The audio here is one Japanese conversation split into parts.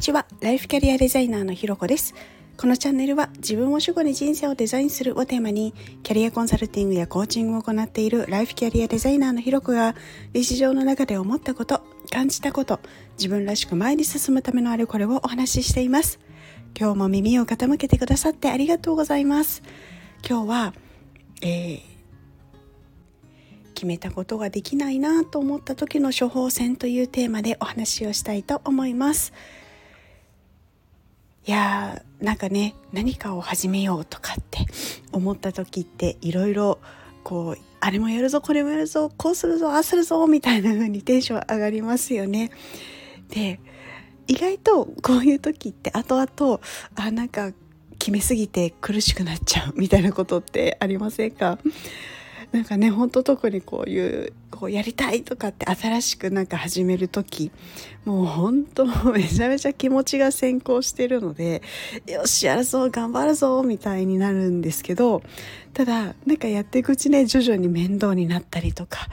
ちは。ライフキャリアデザイナーのひろこです。このチャンネルは自分を主語に人生をデザインするをテーマにキャリアコンサルティングやコーチングを行っているライフキャリアデザイナーのひろこが日常の中で思ったこと感じたこと自分らしく前に進むためのあれこれをお話ししています。今日も耳を傾けてくださってありがとうございます。今日は、えー、決めたことができないなと思った時の処方箋というテーマでお話をしたいと思います。いやーなんかね何かを始めようとかって思った時っていろいろこうあれもやるぞこれもやるぞこうするぞああするぞみたいな風にテンション上がりますよね。で意外とこういう時って後々あなんか決めすぎて苦しくなっちゃうみたいなことってありませんか？なんかねほんと特にこういうこうやりたいとかって新しくなんか始める時もうほんとめちゃめちゃ気持ちが先行してるのでよしやるぞ頑張るぞみたいになるんですけどただなんかやっていくうちね徐々に面倒になったりとか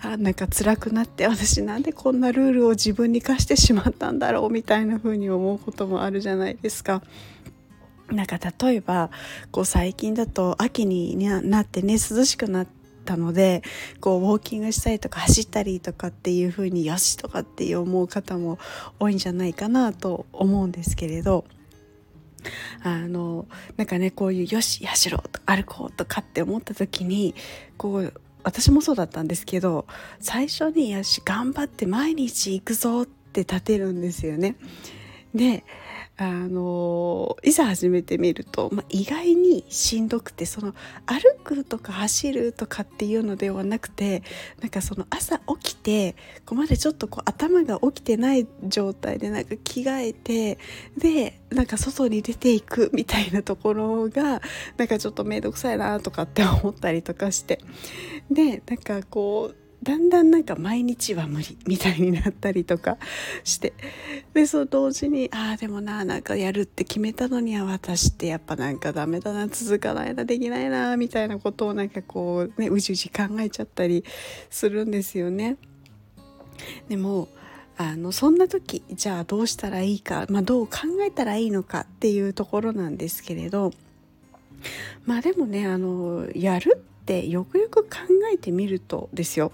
あなんか辛くなって私なんでこんなルールを自分に課してしまったんだろうみたいな風に思うこともあるじゃないですか。なんか例えばこう最近だと秋になってね涼しくなったのでこうウォーキングしたりとか走ったりとかっていう風によしとかって思う方も多いんじゃないかなと思うんですけれどあのなんかねこういうよし走ろうと歩こうとかって思った時にこう私もそうだったんですけど最初によし頑張って毎日行くぞって立てるんですよね。であのいざ始めてみると、まあ、意外にしんどくてその歩くとか走るとかっていうのではなくてなんかその朝起きてここまでちょっとこう頭が起きてない状態でなんか着替えてでなんか外に出ていく みたいなところがなんかちょっと面倒くさいなとかって思ったりとかして。でなんかこうだんだんなんか毎日は無理みたいになったりとかしてでそう同時にああでもななんかやるって決めたのには私ってやっぱなんかダメだな続かないなできないなみたいなことをなんかこうねうじうじ考えちゃったりするんですよね。でもあのそんな時じゃあどうしたらいいか、まあ、どう考えたらいいのかっていうところなんですけれどまあでもねあのやるってよくよく考えてみるとですよ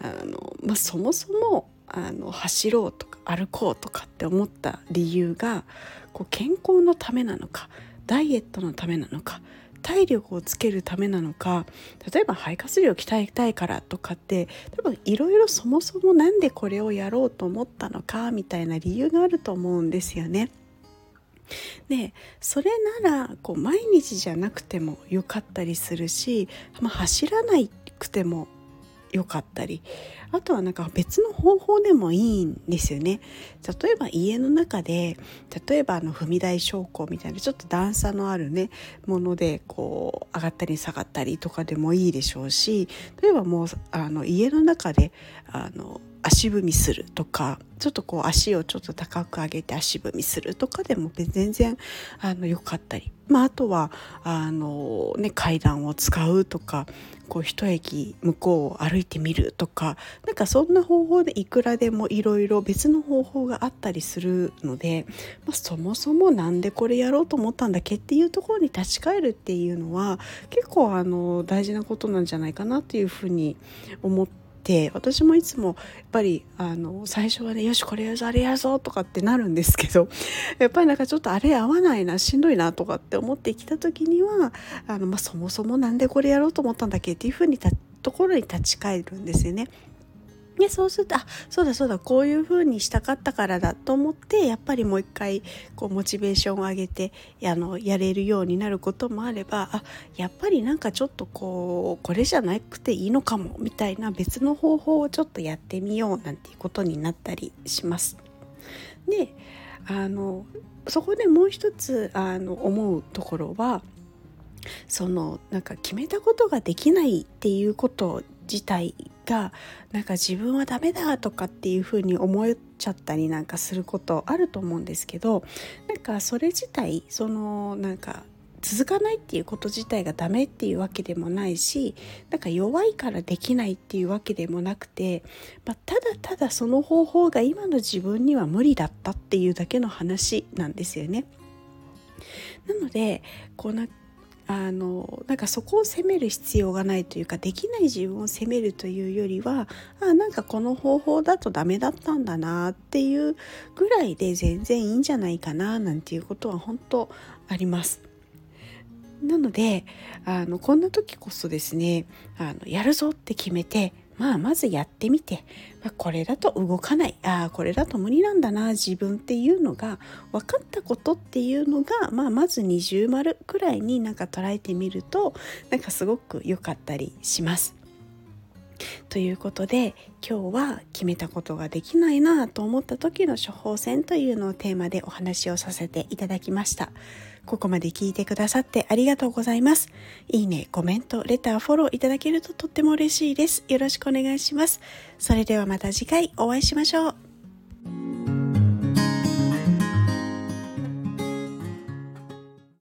あの、まあ、そもそもあの走ろうとか歩こうとかって思った理由がこう健康のためなのかダイエットのためなのか体力をつけるためなのか例えば肺活量を鍛えたいからとかって多分いろいろそもそも何でこれをやろうと思ったのかみたいな理由があると思うんですよね。でそれならこう毎日じゃなくてもよかったりするし、まあ、走らなくてもよかったりあとはなんか別の方法でもいいんですよね。例えば家の中で例えばあの踏み台昇降みたいなちょっと段差のあるねものでこう上がったり下がったりとかでもいいでしょうし例えばもうあの家の中であの足踏みするとかちょっとこう足をちょっと高く上げて足踏みするとかでも全然あの良かったり、まあ、あとはあの、ね、階段を使うとかこう一駅向こうを歩いてみるとかなんかそんな方法でいくらでもいろいろ別の方法があったりするので、まあ、そもそも何でこれやろうと思ったんだっけっていうところに立ち返るっていうのは結構あの大事なことなんじゃないかなっていうふうに思ってて私もいつもやっぱりあの最初はねよしこれやぞあれやぞとかってなるんですけど やっぱりなんかちょっとあれ合わないなしんどいなとかって思ってきた時にはあの、まあ、そもそも何でこれやろうと思ったんだっけっていうふうにところに立ち返るんですよね。でそうするとあそうだそうだこういう風にしたかったからだと思ってやっぱりもう一回こうモチベーションを上げてあのやれるようになることもあればあやっぱりなんかちょっとこうこれじゃなくていいのかもみたいな別の方法をちょっとやってみようなんていうことになったりします。であのそこでもう一つあの思うところはそのなんか決めたことができないっていうこと自体がなんか自分はダメだとかっていうふうに思っちゃったりなんかすることあると思うんですけどなんかそれ自体そのなんか続かないっていうこと自体がダメっていうわけでもないしなんか弱いからできないっていうわけでもなくて、まあ、ただただその方法が今の自分には無理だったっていうだけの話なんですよね。なのでこうなあのなんかそこを責める必要がないというかできない自分を責めるというよりはあなんかこの方法だとダメだったんだなっていうぐらいで全然いいんじゃないかななんていうことは本当あります。なのであのこんな時こそですねあのやるぞって決めてまあまずやってみて、まあ、これだと動かないああこれだと無理なんだな自分っていうのが分かったことっていうのが、まあ、まず二重丸くらいになんか捉えてみるとなんかすごく良かったりします。ということで今日は決めたことができないなと思った時の処方箋というのをテーマでお話をさせていただきました。ここまで聞いてくださってありがとうございます。いいね、コメント、レター、フォローいただけるととっても嬉しいです。よろしくお願いします。それではまた次回お会いしましょう。